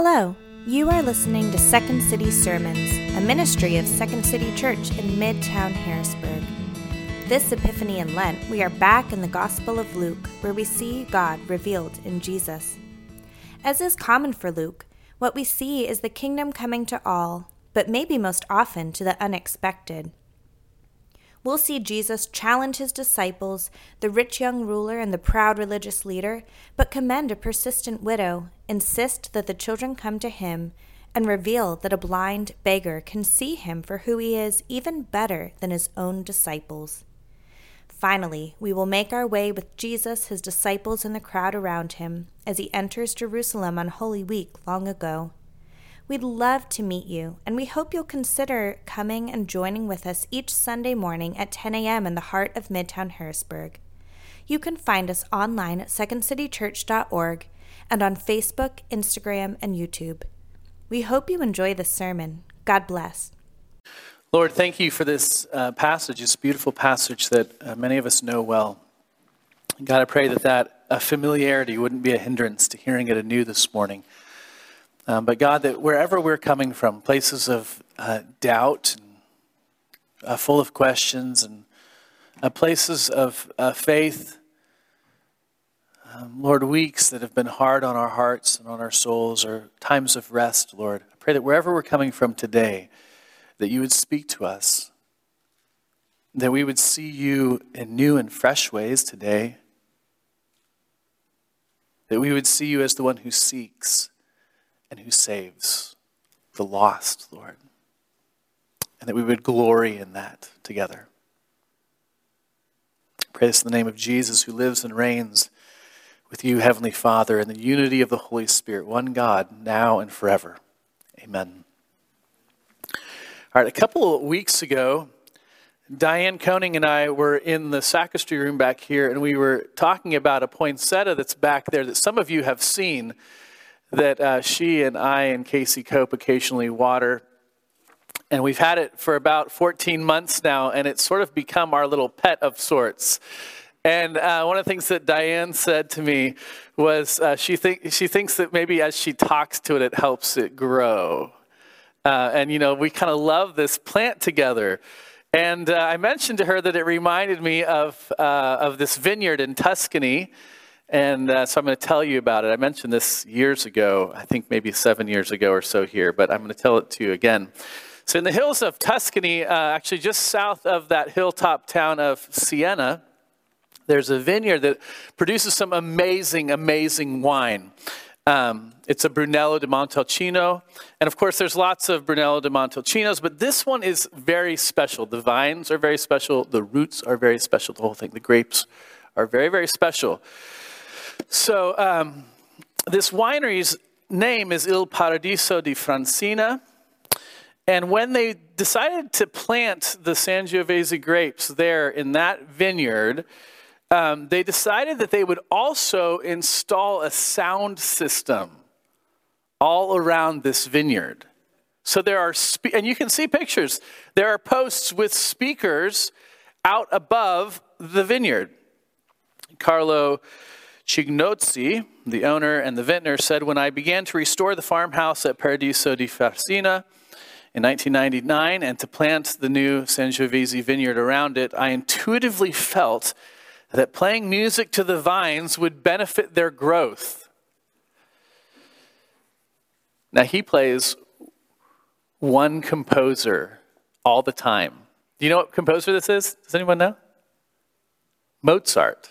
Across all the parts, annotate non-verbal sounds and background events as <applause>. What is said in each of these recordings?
Hello, you are listening to Second City Sermons, a ministry of Second City Church in Midtown Harrisburg. This Epiphany in Lent, we are back in the Gospel of Luke, where we see God revealed in Jesus. As is common for Luke, what we see is the kingdom coming to all, but maybe most often to the unexpected we'll see Jesus challenge his disciples, the rich young ruler and the proud religious leader, but commend a persistent widow, insist that the children come to him, and reveal that a blind beggar can see him for who he is even better than his own disciples. Finally, we will make our way with Jesus, his disciples, and the crowd around him as he enters Jerusalem on Holy Week long ago. We'd love to meet you, and we hope you'll consider coming and joining with us each Sunday morning at 10 a.m. in the heart of Midtown Harrisburg. You can find us online at secondcitychurch.org and on Facebook, Instagram, and YouTube. We hope you enjoy this sermon. God bless. Lord, thank you for this uh, passage, this beautiful passage that uh, many of us know well. God, I pray that that uh, familiarity wouldn't be a hindrance to hearing it anew this morning. Um, but God, that wherever we're coming from, places of uh, doubt, and, uh, full of questions, and uh, places of uh, faith, um, Lord, weeks that have been hard on our hearts and on our souls, or times of rest, Lord, I pray that wherever we're coming from today, that you would speak to us, that we would see you in new and fresh ways today, that we would see you as the one who seeks and who saves the lost, Lord. And that we would glory in that together. Pray this in the name of Jesus, who lives and reigns with you, Heavenly Father, in the unity of the Holy Spirit, one God, now and forever. Amen. All right, a couple of weeks ago, Diane Koning and I were in the sacristy room back here, and we were talking about a poinsettia that's back there that some of you have seen that uh, she and I and Casey Cope occasionally water. And we've had it for about 14 months now, and it's sort of become our little pet of sorts. And uh, one of the things that Diane said to me was uh, she, think, she thinks that maybe as she talks to it, it helps it grow. Uh, and, you know, we kind of love this plant together. And uh, I mentioned to her that it reminded me of, uh, of this vineyard in Tuscany and uh, so I'm going to tell you about it. I mentioned this years ago, I think maybe seven years ago or so here, but I'm going to tell it to you again. So, in the hills of Tuscany, uh, actually just south of that hilltop town of Siena, there's a vineyard that produces some amazing, amazing wine. Um, it's a Brunello di Montalcino. And of course, there's lots of Brunello di Montalcinos, but this one is very special. The vines are very special, the roots are very special, the whole thing. The grapes are very, very special. So, um, this winery's name is Il Paradiso di Frassina. And when they decided to plant the Sangiovese grapes there in that vineyard, um, they decided that they would also install a sound system all around this vineyard. So there are, spe- and you can see pictures, there are posts with speakers out above the vineyard. Carlo Cignozzi, the owner and the vintner, said, When I began to restore the farmhouse at Paradiso di Frassina in 1999 and to plant the new Sangiovese vineyard around it, I intuitively felt that playing music to the vines would benefit their growth. Now, he plays one composer all the time. Do you know what composer this is? Does anyone know? Mozart.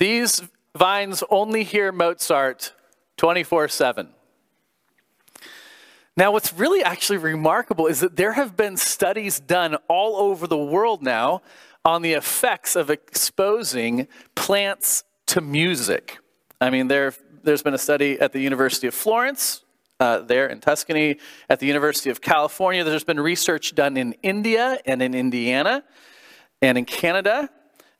These vines only hear Mozart 24 7. Now, what's really actually remarkable is that there have been studies done all over the world now on the effects of exposing plants to music. I mean, there, there's been a study at the University of Florence, uh, there in Tuscany, at the University of California. There's been research done in India and in Indiana and in Canada.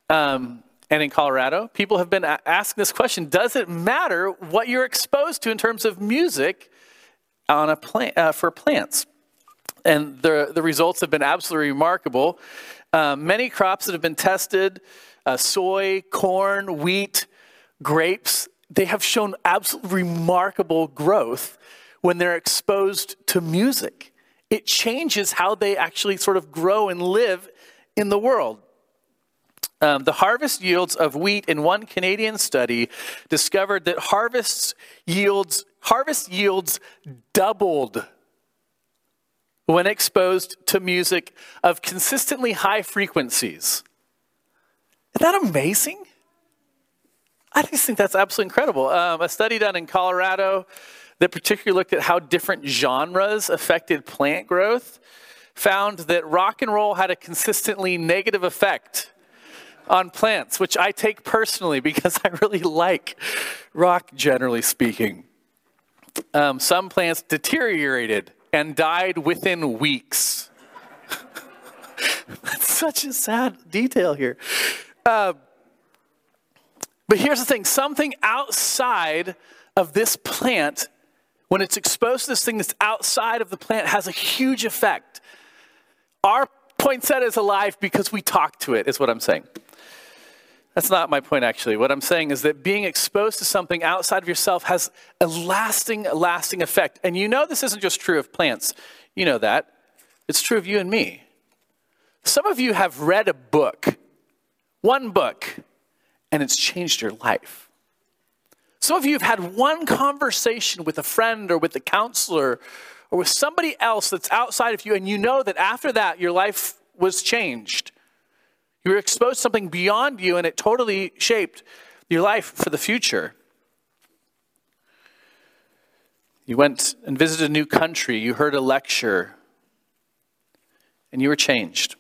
Um, and in Colorado, people have been asking this question Does it matter what you're exposed to in terms of music on a plant, uh, for plants? And the, the results have been absolutely remarkable. Uh, many crops that have been tested uh, soy, corn, wheat, grapes they have shown absolutely remarkable growth when they're exposed to music. It changes how they actually sort of grow and live in the world. Um, the harvest yields of wheat in one Canadian study discovered that harvest yields harvest yields doubled when exposed to music of consistently high frequencies. Isn't that amazing? I just think that's absolutely incredible. Um, a study done in Colorado that particularly looked at how different genres affected plant growth found that rock and roll had a consistently negative effect on plants, which I take personally because I really like rock, generally speaking. Um, some plants deteriorated and died within weeks. <laughs> That's such a sad detail here. Uh, but here's the thing something outside of this plant, when it's exposed to this thing that's outside of the plant, has a huge effect. Our poinsettia is alive because we talk to it, is what I'm saying. That's not my point, actually. What I'm saying is that being exposed to something outside of yourself has a lasting, lasting effect. And you know this isn't just true of plants. You know that. It's true of you and me. Some of you have read a book, one book, and it's changed your life. Some of you have had one conversation with a friend or with a counselor or with somebody else that's outside of you, and you know that after that, your life was changed. You were exposed to something beyond you, and it totally shaped your life for the future. You went and visited a new country, you heard a lecture, and you were changed.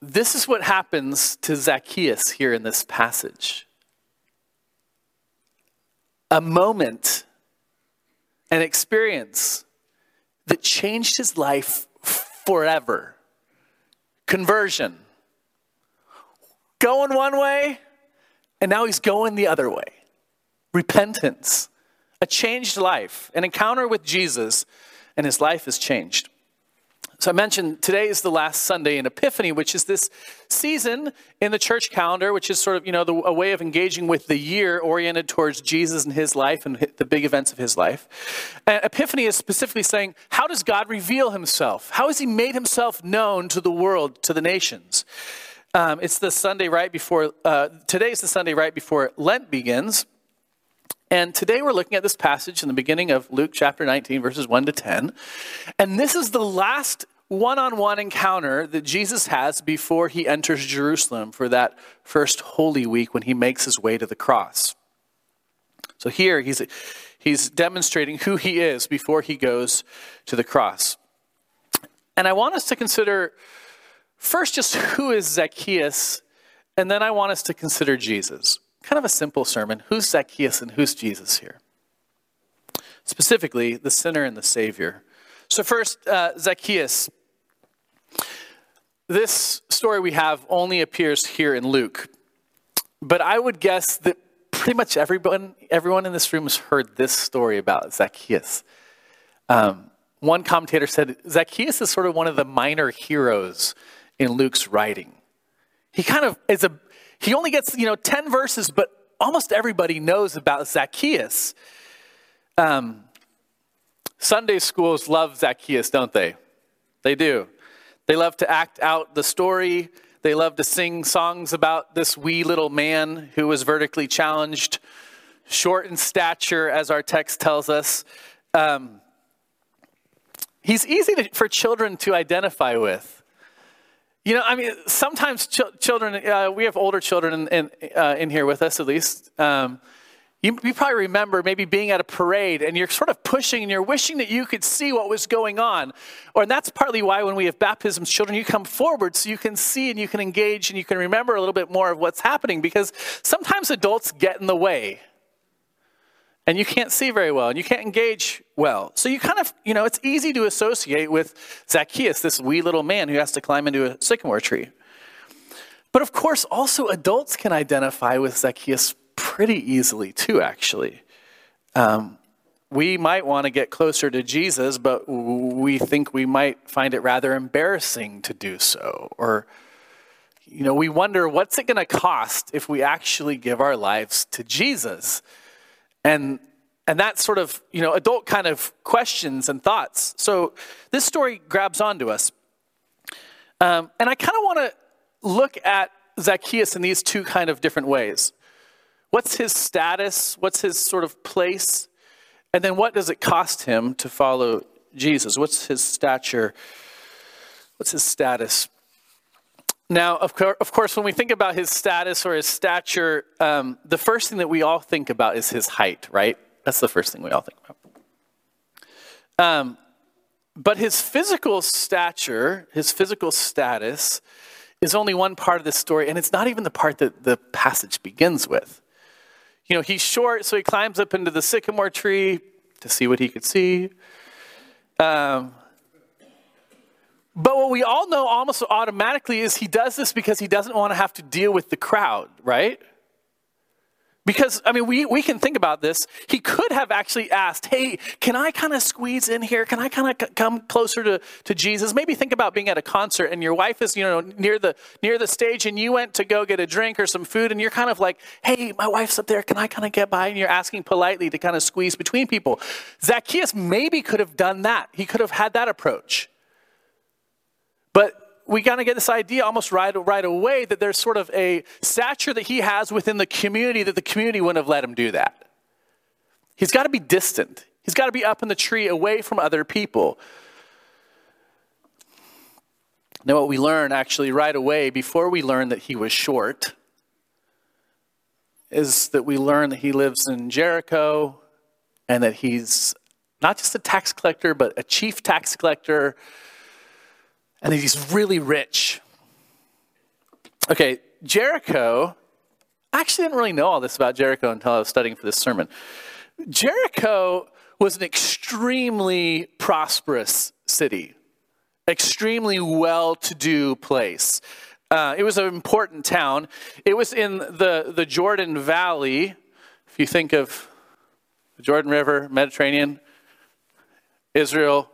This is what happens to Zacchaeus here in this passage. A moment, an experience that changed his life forever. Conversion. Going one way, and now he's going the other way. Repentance, a changed life, an encounter with Jesus, and his life is changed. So I mentioned today is the last Sunday in Epiphany, which is this season in the church calendar, which is sort of, you know, the, a way of engaging with the year oriented towards Jesus and his life and the big events of his life. And Epiphany is specifically saying, how does God reveal himself? How has he made himself known to the world, to the nations? Um, it's the Sunday right before, uh, today is the Sunday right before Lent begins. And today we're looking at this passage in the beginning of Luke chapter 19, verses 1 to 10. And this is the last one on one encounter that Jesus has before he enters Jerusalem for that first Holy Week when he makes his way to the cross. So here he's, he's demonstrating who he is before he goes to the cross. And I want us to consider first just who is Zacchaeus, and then I want us to consider Jesus kind of a simple sermon. Who's Zacchaeus and who's Jesus here? Specifically, the sinner and the Savior. So, first, uh, Zacchaeus. This story we have only appears here in Luke. But I would guess that pretty much everyone, everyone in this room has heard this story about Zacchaeus. Um, one commentator said Zacchaeus is sort of one of the minor heroes in Luke's writing. He kind of is a he only gets, you know, 10 verses, but almost everybody knows about Zacchaeus. Um, Sunday schools love Zacchaeus, don't they? They do. They love to act out the story. They love to sing songs about this wee little man who was vertically challenged, short in stature, as our text tells us. Um, he's easy to, for children to identify with. You know, I mean, sometimes ch- children, uh, we have older children in, in, uh, in, here with us at least. Um, you, you, probably remember maybe being at a parade and you're sort of pushing and you're wishing that you could see what was going on. Or and that's partly why when we have baptisms, children, you come forward so you can see and you can engage and you can remember a little bit more of what's happening because sometimes adults get in the way and you can't see very well and you can't engage well. So you kind of, you know, it's easy to associate with Zacchaeus, this wee little man who has to climb into a sycamore tree. But of course, also adults can identify with Zacchaeus pretty easily too, actually. Um, we might want to get closer to Jesus, but we think we might find it rather embarrassing to do so. Or you know, we wonder what's it going to cost if we actually give our lives to Jesus? And and that sort of, you know, adult kind of questions and thoughts. So this story grabs onto us. Um, and I kind of want to look at Zacchaeus in these two kind of different ways. What's his status? What's his sort of place? And then what does it cost him to follow Jesus? What's his stature? What's his status? Now, of, of course, when we think about his status or his stature, um, the first thing that we all think about is his height, right? That's the first thing we all think about. Um, but his physical stature, his physical status, is only one part of the story, and it's not even the part that the passage begins with. You know, he's short, so he climbs up into the sycamore tree to see what he could see. Um, but what we all know almost automatically is he does this because he doesn't want to have to deal with the crowd, right? Because, I mean, we, we can think about this. He could have actually asked, hey, can I kind of squeeze in here? Can I kind of c- come closer to, to Jesus? Maybe think about being at a concert and your wife is, you know, near the, near the stage and you went to go get a drink or some food and you're kind of like, hey, my wife's up there. Can I kind of get by? And you're asking politely to kind of squeeze between people. Zacchaeus maybe could have done that. He could have had that approach. But we kind of get this idea almost right, right away that there's sort of a stature that he has within the community that the community wouldn't have let him do that. He's got to be distant. He's got to be up in the tree away from other people. Now, what we learn actually right away, before we learn that he was short, is that we learn that he lives in Jericho and that he's not just a tax collector, but a chief tax collector and he's really rich. Okay, Jericho, I actually didn't really know all this about Jericho until I was studying for this sermon. Jericho was an extremely prosperous city, extremely well to do place. Uh, it was an important town. It was in the, the Jordan Valley. If you think of the Jordan River, Mediterranean, Israel,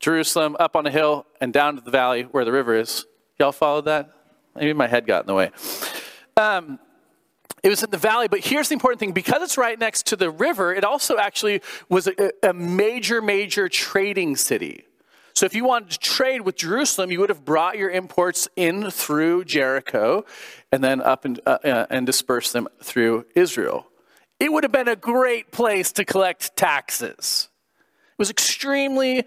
Jerusalem, up on a hill, and down to the valley where the river is. Y'all followed that? Maybe my head got in the way. Um, it was in the valley, but here's the important thing because it's right next to the river, it also actually was a, a major, major trading city. So if you wanted to trade with Jerusalem, you would have brought your imports in through Jericho and then up and, uh, uh, and dispersed them through Israel. It would have been a great place to collect taxes. It was extremely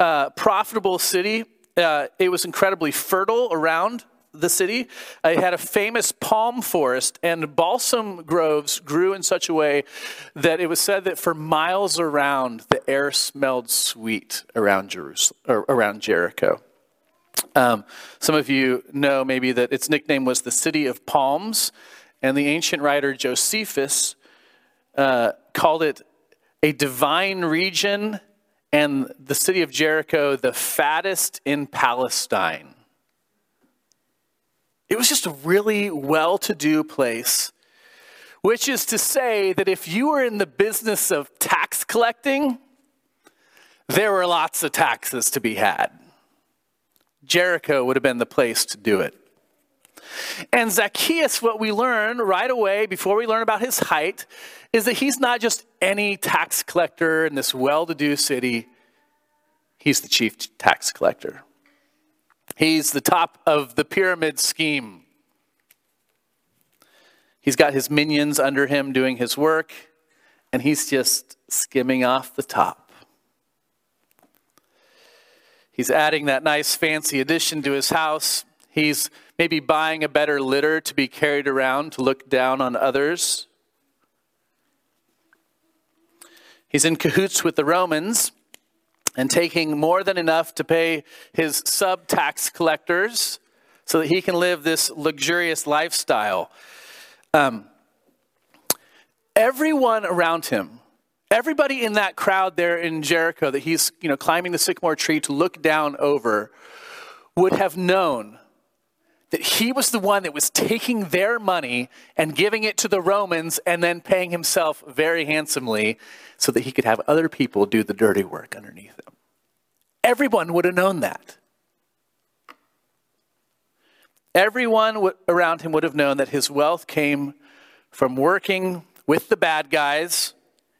uh, profitable city. Uh, it was incredibly fertile around the city. It had a famous palm forest, and balsam groves grew in such a way that it was said that for miles around, the air smelled sweet around Jerusalem around Jericho. Um, some of you know maybe that its nickname was the City of Palms, and the ancient writer Josephus uh, called it a divine region and the city of Jericho the fattest in Palestine. It was just a really well to do place, which is to say that if you were in the business of tax collecting, there were lots of taxes to be had. Jericho would have been the place to do it. And Zacchaeus, what we learn right away before we learn about his height, is that he's not just any tax collector in this well to do city, he's the chief tax collector. He's the top of the pyramid scheme. He's got his minions under him doing his work, and he's just skimming off the top. He's adding that nice fancy addition to his house. He's maybe buying a better litter to be carried around to look down on others. He's in cahoots with the Romans and taking more than enough to pay his sub tax collectors so that he can live this luxurious lifestyle. Um, everyone around him, everybody in that crowd there in Jericho that he's you know climbing the sycamore tree to look down over would have known that he was the one that was taking their money and giving it to the Romans and then paying himself very handsomely so that he could have other people do the dirty work underneath him. Everyone would have known that. Everyone around him would have known that his wealth came from working with the bad guys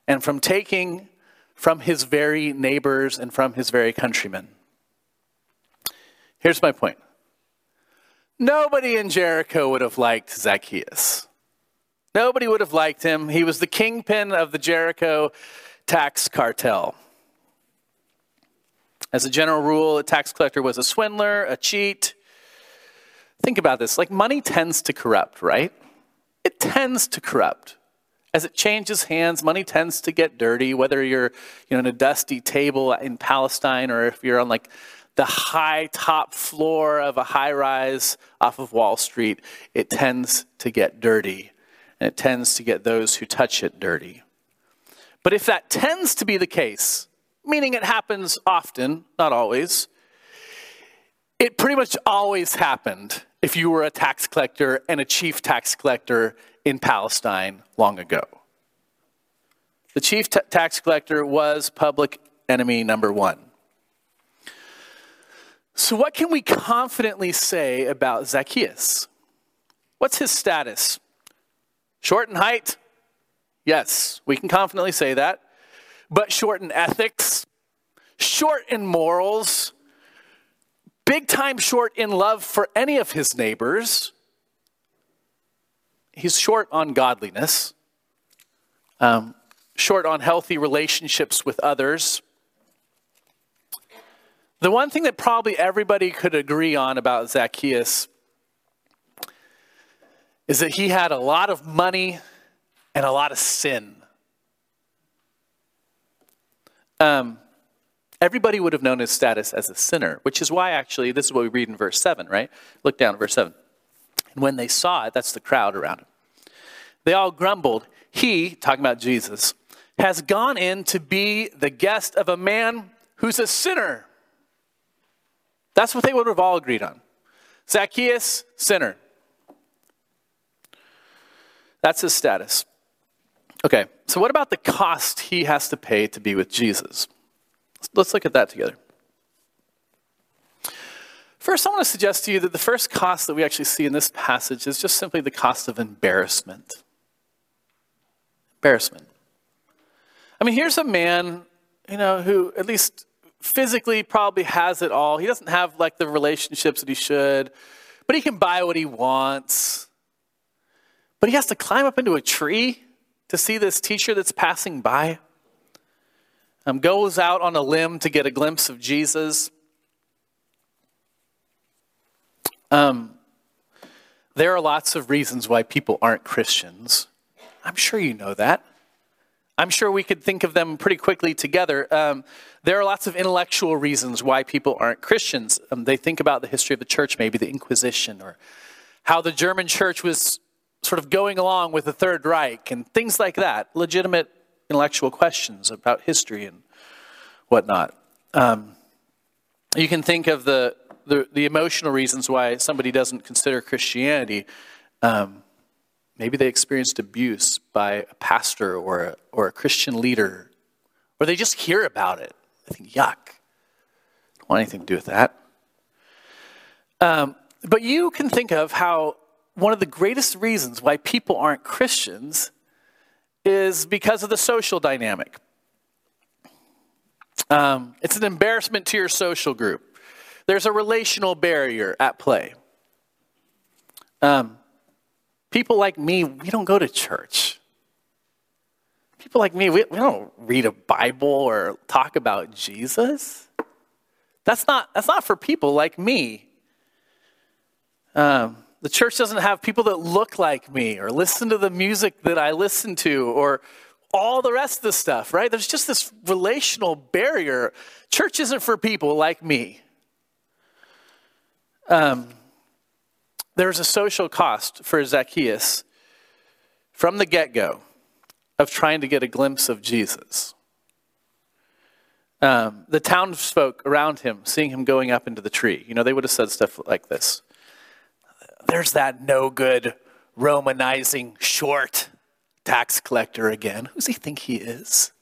and from taking from his very neighbors and from his very countrymen. Here's my point nobody in Jericho would have liked Zacchaeus. Nobody would have liked him. He was the kingpin of the Jericho tax cartel. As a general rule, a tax collector was a swindler, a cheat. Think about this like money tends to corrupt, right? It tends to corrupt. As it changes hands, money tends to get dirty, whether you're you know, on a dusty table in Palestine or if you're on like the high top floor of a high rise off of Wall Street, it tends to get dirty and it tends to get those who touch it dirty. But if that tends to be the case, meaning it happens often, not always, it pretty much always happened if you were a tax collector and a chief tax collector in Palestine long ago. The chief tax collector was public enemy number one. So, what can we confidently say about Zacchaeus? What's his status? Short in height? Yes, we can confidently say that. But short in ethics, short in morals, big time short in love for any of his neighbors. He's short on godliness, um, short on healthy relationships with others. The one thing that probably everybody could agree on about Zacchaeus is that he had a lot of money and a lot of sin. Um, everybody would have known his status as a sinner, which is why actually, this is what we read in verse 7, right? Look down at verse 7. And when they saw it, that's the crowd around him, they all grumbled. He, talking about Jesus, has gone in to be the guest of a man who's a sinner. That's what they would have all agreed on. Zacchaeus, sinner. That's his status. Okay, so what about the cost he has to pay to be with Jesus? Let's look at that together. First, I want to suggest to you that the first cost that we actually see in this passage is just simply the cost of embarrassment. Embarrassment. I mean, here's a man, you know, who at least physically probably has it all. He doesn't have like the relationships that he should, but he can buy what he wants. But he has to climb up into a tree to see this teacher that's passing by. Um, goes out on a limb to get a glimpse of Jesus. Um, there are lots of reasons why people aren't Christians. I'm sure you know that. I'm sure we could think of them pretty quickly together. Um, there are lots of intellectual reasons why people aren't Christians. Um, they think about the history of the church, maybe the Inquisition, or how the German church was sort of going along with the Third Reich and things like that, legitimate intellectual questions about history and whatnot. Um, you can think of the, the, the, emotional reasons why somebody doesn't consider Christianity. Um, maybe they experienced abuse by a pastor or a, or a Christian leader, or they just hear about it. I think, yuck. Don't want anything to do with that. Um, but you can think of how one of the greatest reasons why people aren't Christians is because of the social dynamic. Um, it's an embarrassment to your social group. There's a relational barrier at play. Um, people like me, we don't go to church. People like me, we, we don't read a Bible or talk about Jesus. That's not, that's not for people like me. Um, the church doesn't have people that look like me or listen to the music that I listen to or all the rest of the stuff, right? There's just this relational barrier. Church isn't for people like me. Um, there's a social cost for Zacchaeus from the get go of trying to get a glimpse of Jesus. Um, the townsfolk around him, seeing him going up into the tree, you know, they would have said stuff like this there's that no good Romanizing short tax collector again. Who's he think he is?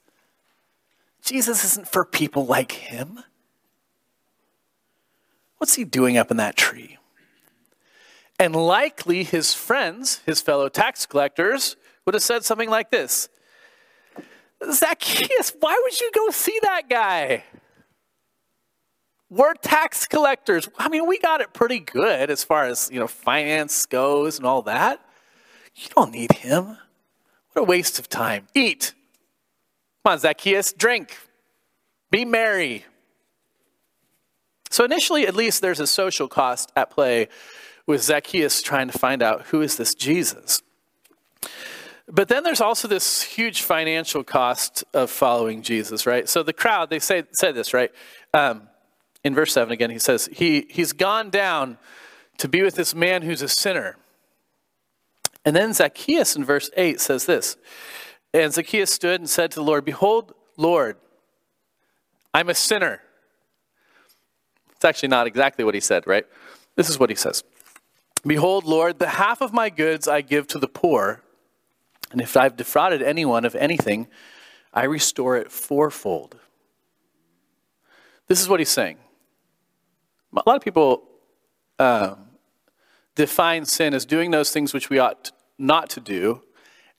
Jesus isn't for people like him. What's he doing up in that tree? And likely his friends, his fellow tax collectors, would have said something like this Zacchaeus, why would you go see that guy? We're tax collectors. I mean, we got it pretty good as far as, you know, finance goes and all that. You don't need him. What a waste of time. Eat. Come on, Zacchaeus, drink. Be merry. So initially, at least, there's a social cost at play with Zacchaeus trying to find out who is this Jesus. But then there's also this huge financial cost of following Jesus, right? So the crowd, they say, said this, right? Um, in verse 7 again, he says, he, He's gone down to be with this man who's a sinner. And then Zacchaeus in verse 8 says this And Zacchaeus stood and said to the Lord, Behold, Lord, I'm a sinner. It's actually not exactly what he said, right? This is what he says Behold, Lord, the half of my goods I give to the poor, and if I've defrauded anyone of anything, I restore it fourfold. This is what he's saying. A lot of people um, define sin as doing those things which we ought not to do,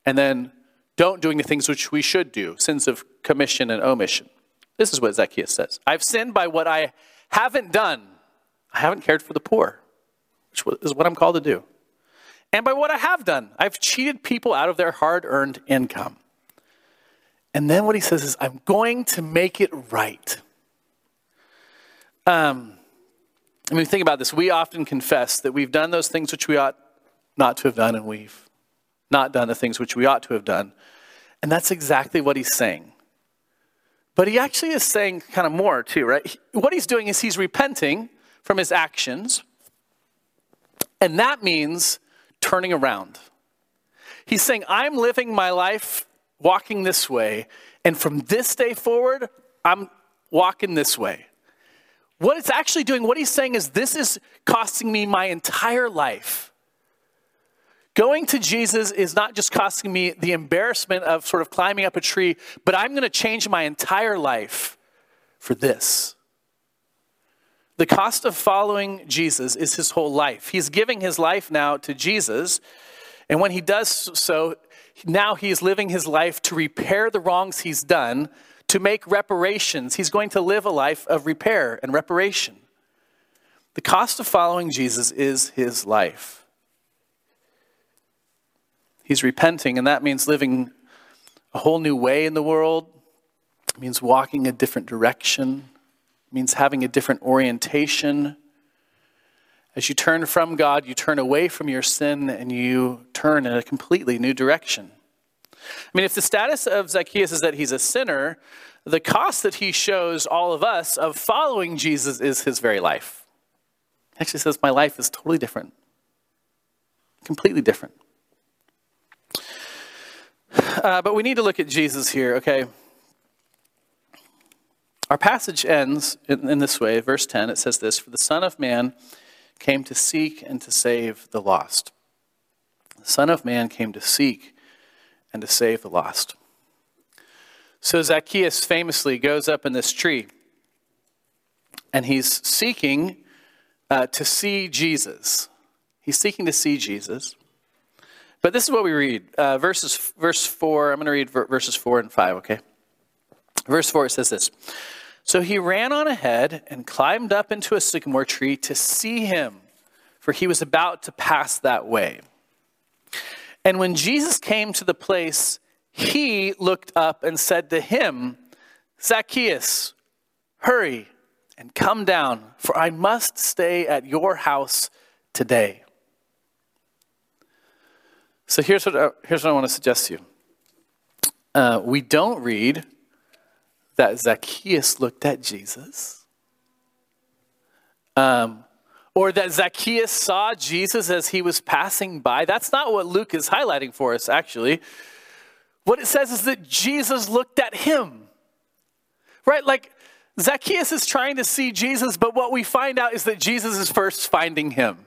and then don't doing the things which we should do, sins of commission and omission. This is what Zacchaeus says I've sinned by what I haven't done. I haven't cared for the poor, which is what I'm called to do. And by what I have done, I've cheated people out of their hard earned income. And then what he says is, I'm going to make it right. Um, I mean, think about this. We often confess that we've done those things which we ought not to have done, and we've not done the things which we ought to have done. And that's exactly what he's saying. But he actually is saying kind of more, too, right? What he's doing is he's repenting from his actions, and that means turning around. He's saying, I'm living my life walking this way, and from this day forward, I'm walking this way. What it's actually doing, what he's saying is, this is costing me my entire life. Going to Jesus is not just costing me the embarrassment of sort of climbing up a tree, but I'm going to change my entire life for this. The cost of following Jesus is his whole life. He's giving his life now to Jesus. And when he does so, now he's living his life to repair the wrongs he's done, to make reparations. He's going to live a life of repair and reparation. The cost of following Jesus is his life. He's repenting, and that means living a whole new way in the world. It means walking a different direction means having a different orientation. As you turn from God, you turn away from your sin and you turn in a completely new direction. I mean, if the status of Zacchaeus is that he's a sinner, the cost that he shows all of us of following Jesus is his very life. He actually says, My life is totally different, completely different. Uh, but we need to look at Jesus here, okay? Our passage ends in, in, this way, verse 10, it says this For the Son of Man came to seek and to save the lost. The Son of Man came to seek and to save the lost. So Zacchaeus famously goes up in this tree and he's seeking uh, to see Jesus. He's seeking to see Jesus. But this is what we read. Uh, verses, verse 4, I'm going to read verses 4 and 5, okay? Verse 4 it says this so he ran on ahead and climbed up into a sycamore tree to see him, for he was about to pass that way. And when Jesus came to the place, he looked up and said to him, Zacchaeus, hurry and come down, for I must stay at your house today. So here's what, uh, here's what I want to suggest to you. Uh, we don't read that Zacchaeus looked at Jesus. Um, or that Zacchaeus saw Jesus as he was passing by. That's not what Luke is highlighting for us, actually. What it says is that Jesus looked at him. Right? Like Zacchaeus is trying to see Jesus, but what we find out is that Jesus is first finding him.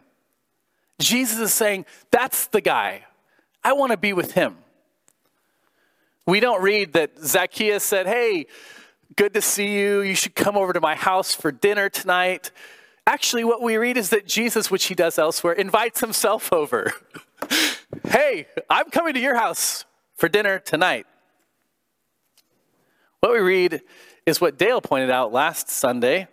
Jesus is saying, That's the guy. I want to be with him. We don't read that Zacchaeus said, Hey, Good to see you. You should come over to my house for dinner tonight. Actually, what we read is that Jesus, which he does elsewhere, invites himself <laughs> over. hey, I'm coming to your house for dinner tonight. What we read is what Dale pointed out last Sunday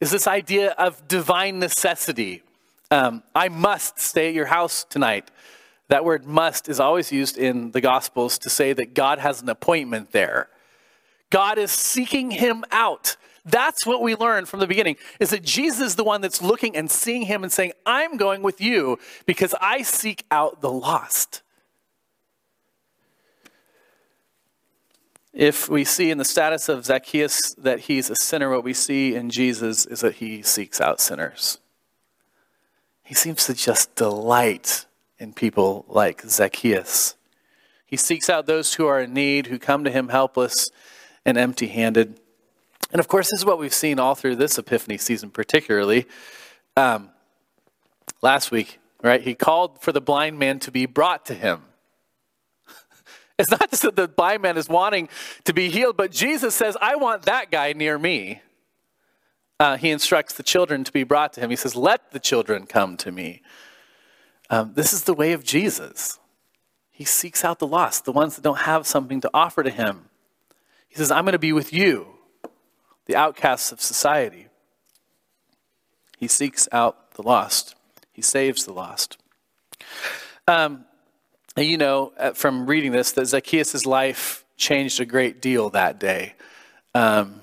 is this idea of divine necessity. Um, I must stay at your house tonight. That word must is always used in the Gospels to say that God has an appointment there. God is seeking him out. That's what we learn from the beginning is that Jesus is the one that's looking and seeing him and saying, I'm going with you because I seek out the lost. If we see in the status of Zacchaeus that he's a sinner, what we see in Jesus is that he seeks out sinners. He seems to just delight in people like Zacchaeus. He seeks out those who are in need, who come to him helpless and empty handed. And of course, this is what we've seen all through this Epiphany season, particularly. Um, last week, right? He called for the blind man to be brought to him. <laughs> It's not just that the blind man is wanting to be healed, but Jesus says, I want that guy near me. Uh, he instructs the children to be brought to him. He says, Let the children come to me. Um, this is the way of Jesus. He seeks out the lost, the ones that don't have something to offer to him. He says, I'm going to be with you, the outcasts of society. He seeks out the lost, he saves the lost. Um, you know uh, from reading this that Zacchaeus' life changed a great deal that day. Um,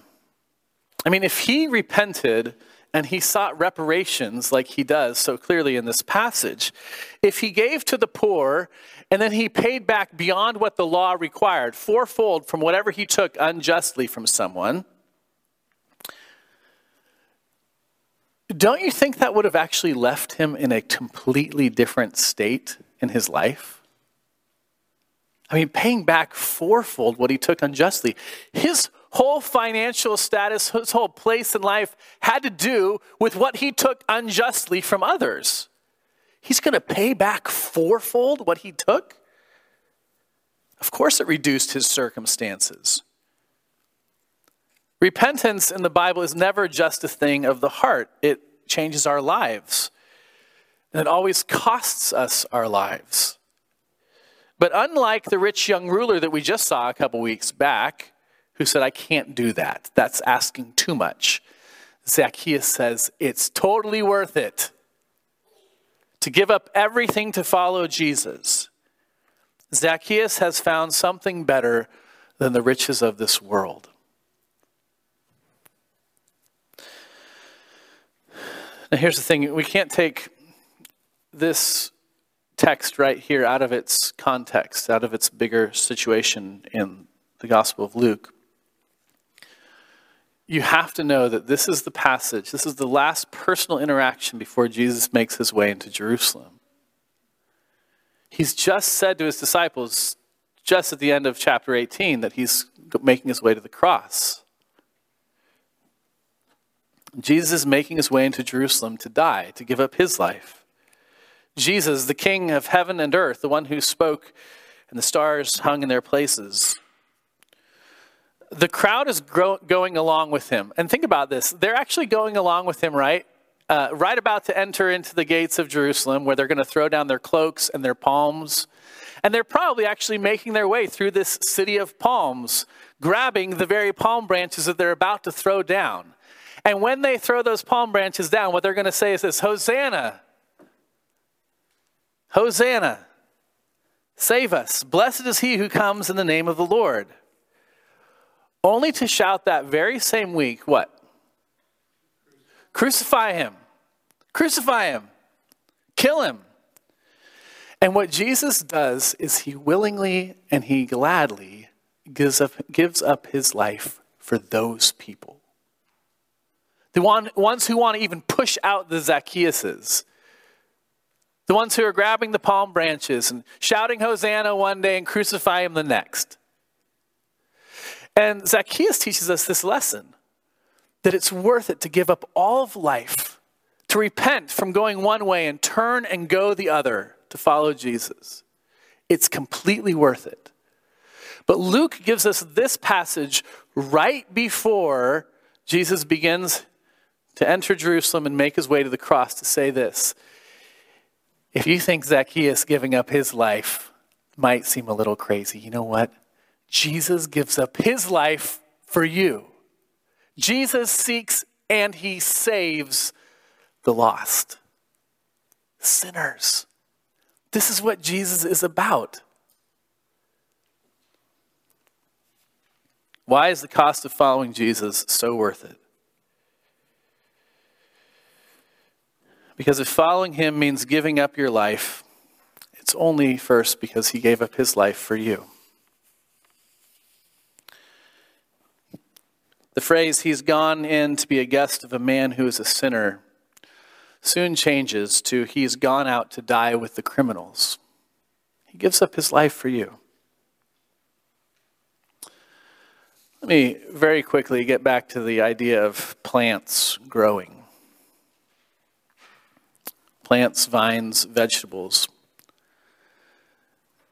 I mean, if he repented and he sought reparations like he does so clearly in this passage, if he gave to the poor and then he paid back beyond what the law required, fourfold from whatever he took unjustly from someone, don't you think that would have actually left him in a completely different state in his life? I mean, paying back fourfold what he took unjustly. His whole financial status, his whole place in life had to do with what he took unjustly from others. He's going to pay back fourfold what he took? Of course, it reduced his circumstances. Repentance in the Bible is never just a thing of the heart, it changes our lives. And it always costs us our lives. But unlike the rich young ruler that we just saw a couple weeks back, who said, I can't do that, that's asking too much, Zacchaeus says, it's totally worth it to give up everything to follow Jesus. Zacchaeus has found something better than the riches of this world. Now, here's the thing we can't take this text right here out of its context, out of its bigger situation in the Gospel of Luke. You have to know that this is the passage, this is the last personal interaction before Jesus makes his way into Jerusalem. He's just said to his disciples, just at the end of chapter 18, that he's making his way to the cross. Jesus is making his way into Jerusalem to die, to give up his life. Jesus, the King of heaven and earth, the one who spoke and the stars hung in their places. The crowd is going along with him. And think about this they're actually going along with him, right? Uh, right about to enter into the gates of Jerusalem, where they're going to throw down their cloaks and their palms. And they're probably actually making their way through this city of palms, grabbing the very palm branches that they're about to throw down. And when they throw those palm branches down, what they're going to say is this Hosanna! Hosanna! Save us. Blessed is he who comes in the name of the Lord. Only to shout that very same week, what? Crucify him. Crucify him. Kill him. And what Jesus does is he willingly and he gladly gives up, gives up his life for those people. The one, ones who want to even push out the Zacchaeuses the ones who are grabbing the palm branches and shouting Hosanna one day and crucify him the next. And Zacchaeus teaches us this lesson that it's worth it to give up all of life, to repent from going one way and turn and go the other to follow Jesus. It's completely worth it. But Luke gives us this passage right before Jesus begins to enter Jerusalem and make his way to the cross to say this. If you think Zacchaeus giving up his life might seem a little crazy, you know what? Jesus gives up his life for you. Jesus seeks and he saves the lost, sinners. This is what Jesus is about. Why is the cost of following Jesus so worth it? Because if following him means giving up your life, it's only first because he gave up his life for you. The phrase, he's gone in to be a guest of a man who is a sinner, soon changes to he's gone out to die with the criminals. He gives up his life for you. Let me very quickly get back to the idea of plants growing plants, vines, vegetables.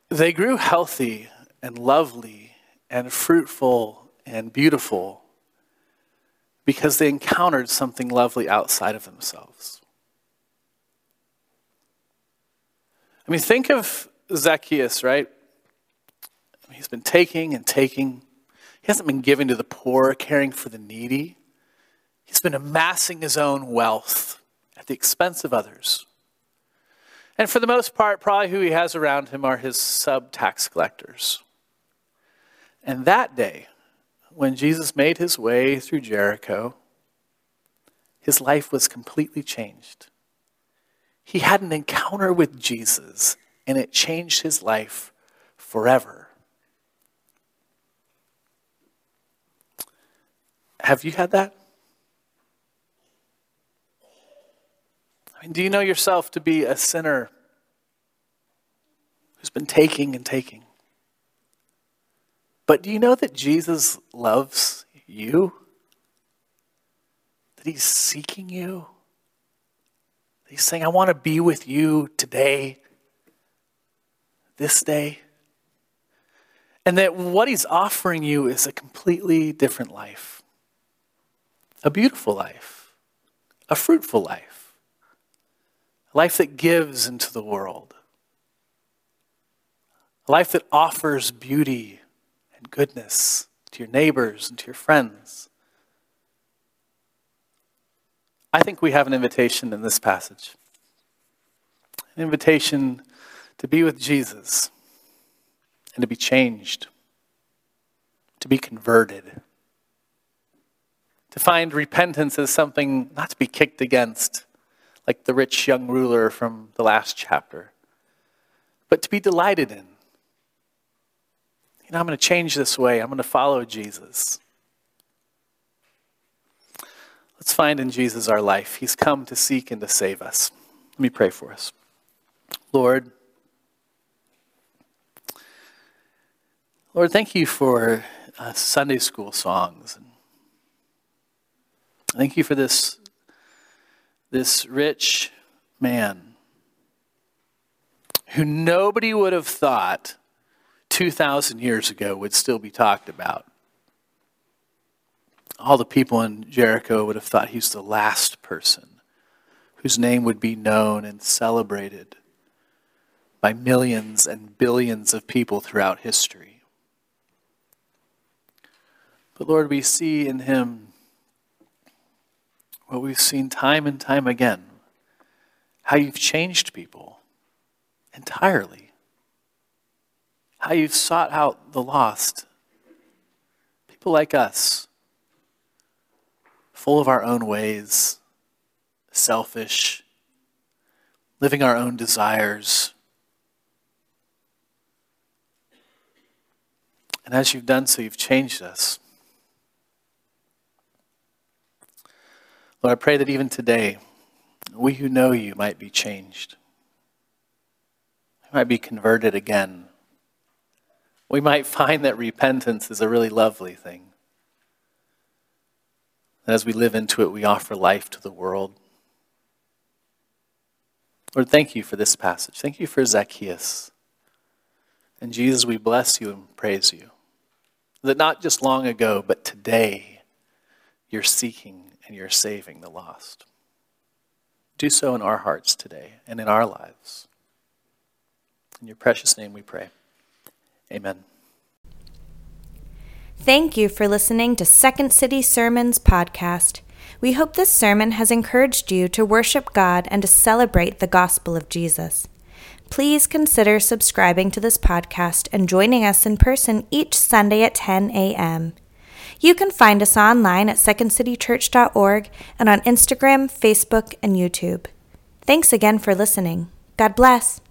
They grew healthy and lovely and fruitful and beautiful because they encountered something lovely outside of themselves. I mean, think of Zacchaeus, right? He's been taking and taking. He hasn't been giving to the poor, caring for the needy. He's been amassing his own wealth at the expense of others. And for the most part, probably who he has around him are his sub tax collectors. And that day, when Jesus made his way through Jericho, his life was completely changed. He had an encounter with Jesus, and it changed his life forever. Have you had that? I mean, do you know yourself to be a sinner who's been taking and taking? But do you know that Jesus loves you? That he's seeking you? He's saying, I want to be with you today, this day. And that what he's offering you is a completely different life a beautiful life, a fruitful life a life that gives into the world, a life that offers beauty and goodness to your neighbors and to your friends. I think we have an invitation in this passage an invitation to be with Jesus and to be changed, to be converted, to find repentance as something not to be kicked against like the rich young ruler from the last chapter, but to be delighted in. You know, I'm going to change this way, I'm going to follow Jesus. Let's find in Jesus our life. He's come to seek and to save us. Let me pray for us. Lord, Lord, thank you for uh, Sunday school songs. Thank you for this this rich man who nobody would have thought 2,000 years ago would still be talked about. All the people in Jericho would have thought he's the last person whose name would be known and celebrated by millions and billions of people throughout history. But Lord, we see in him what we've seen time and time again how you've changed people entirely, how you've sought out the lost, people like us, full of our own ways, selfish, living our own desires. And as you've done so, you've changed us. Lord, I pray that even today, we who know you might be changed. We might be converted again. We might find that repentance is a really lovely thing. And as we live into it, we offer life to the world. Lord, thank you for this passage. Thank you for Zacchaeus. And Jesus, we bless you and praise you. That not just long ago, but today, you're seeking and you're saving the lost. Do so in our hearts today and in our lives. In your precious name we pray. Amen. Thank you for listening to Second City Sermons podcast. We hope this sermon has encouraged you to worship God and to celebrate the gospel of Jesus. Please consider subscribing to this podcast and joining us in person each Sunday at 10 a.m. You can find us online at secondcitychurch.org and on Instagram, Facebook, and YouTube. Thanks again for listening. God bless.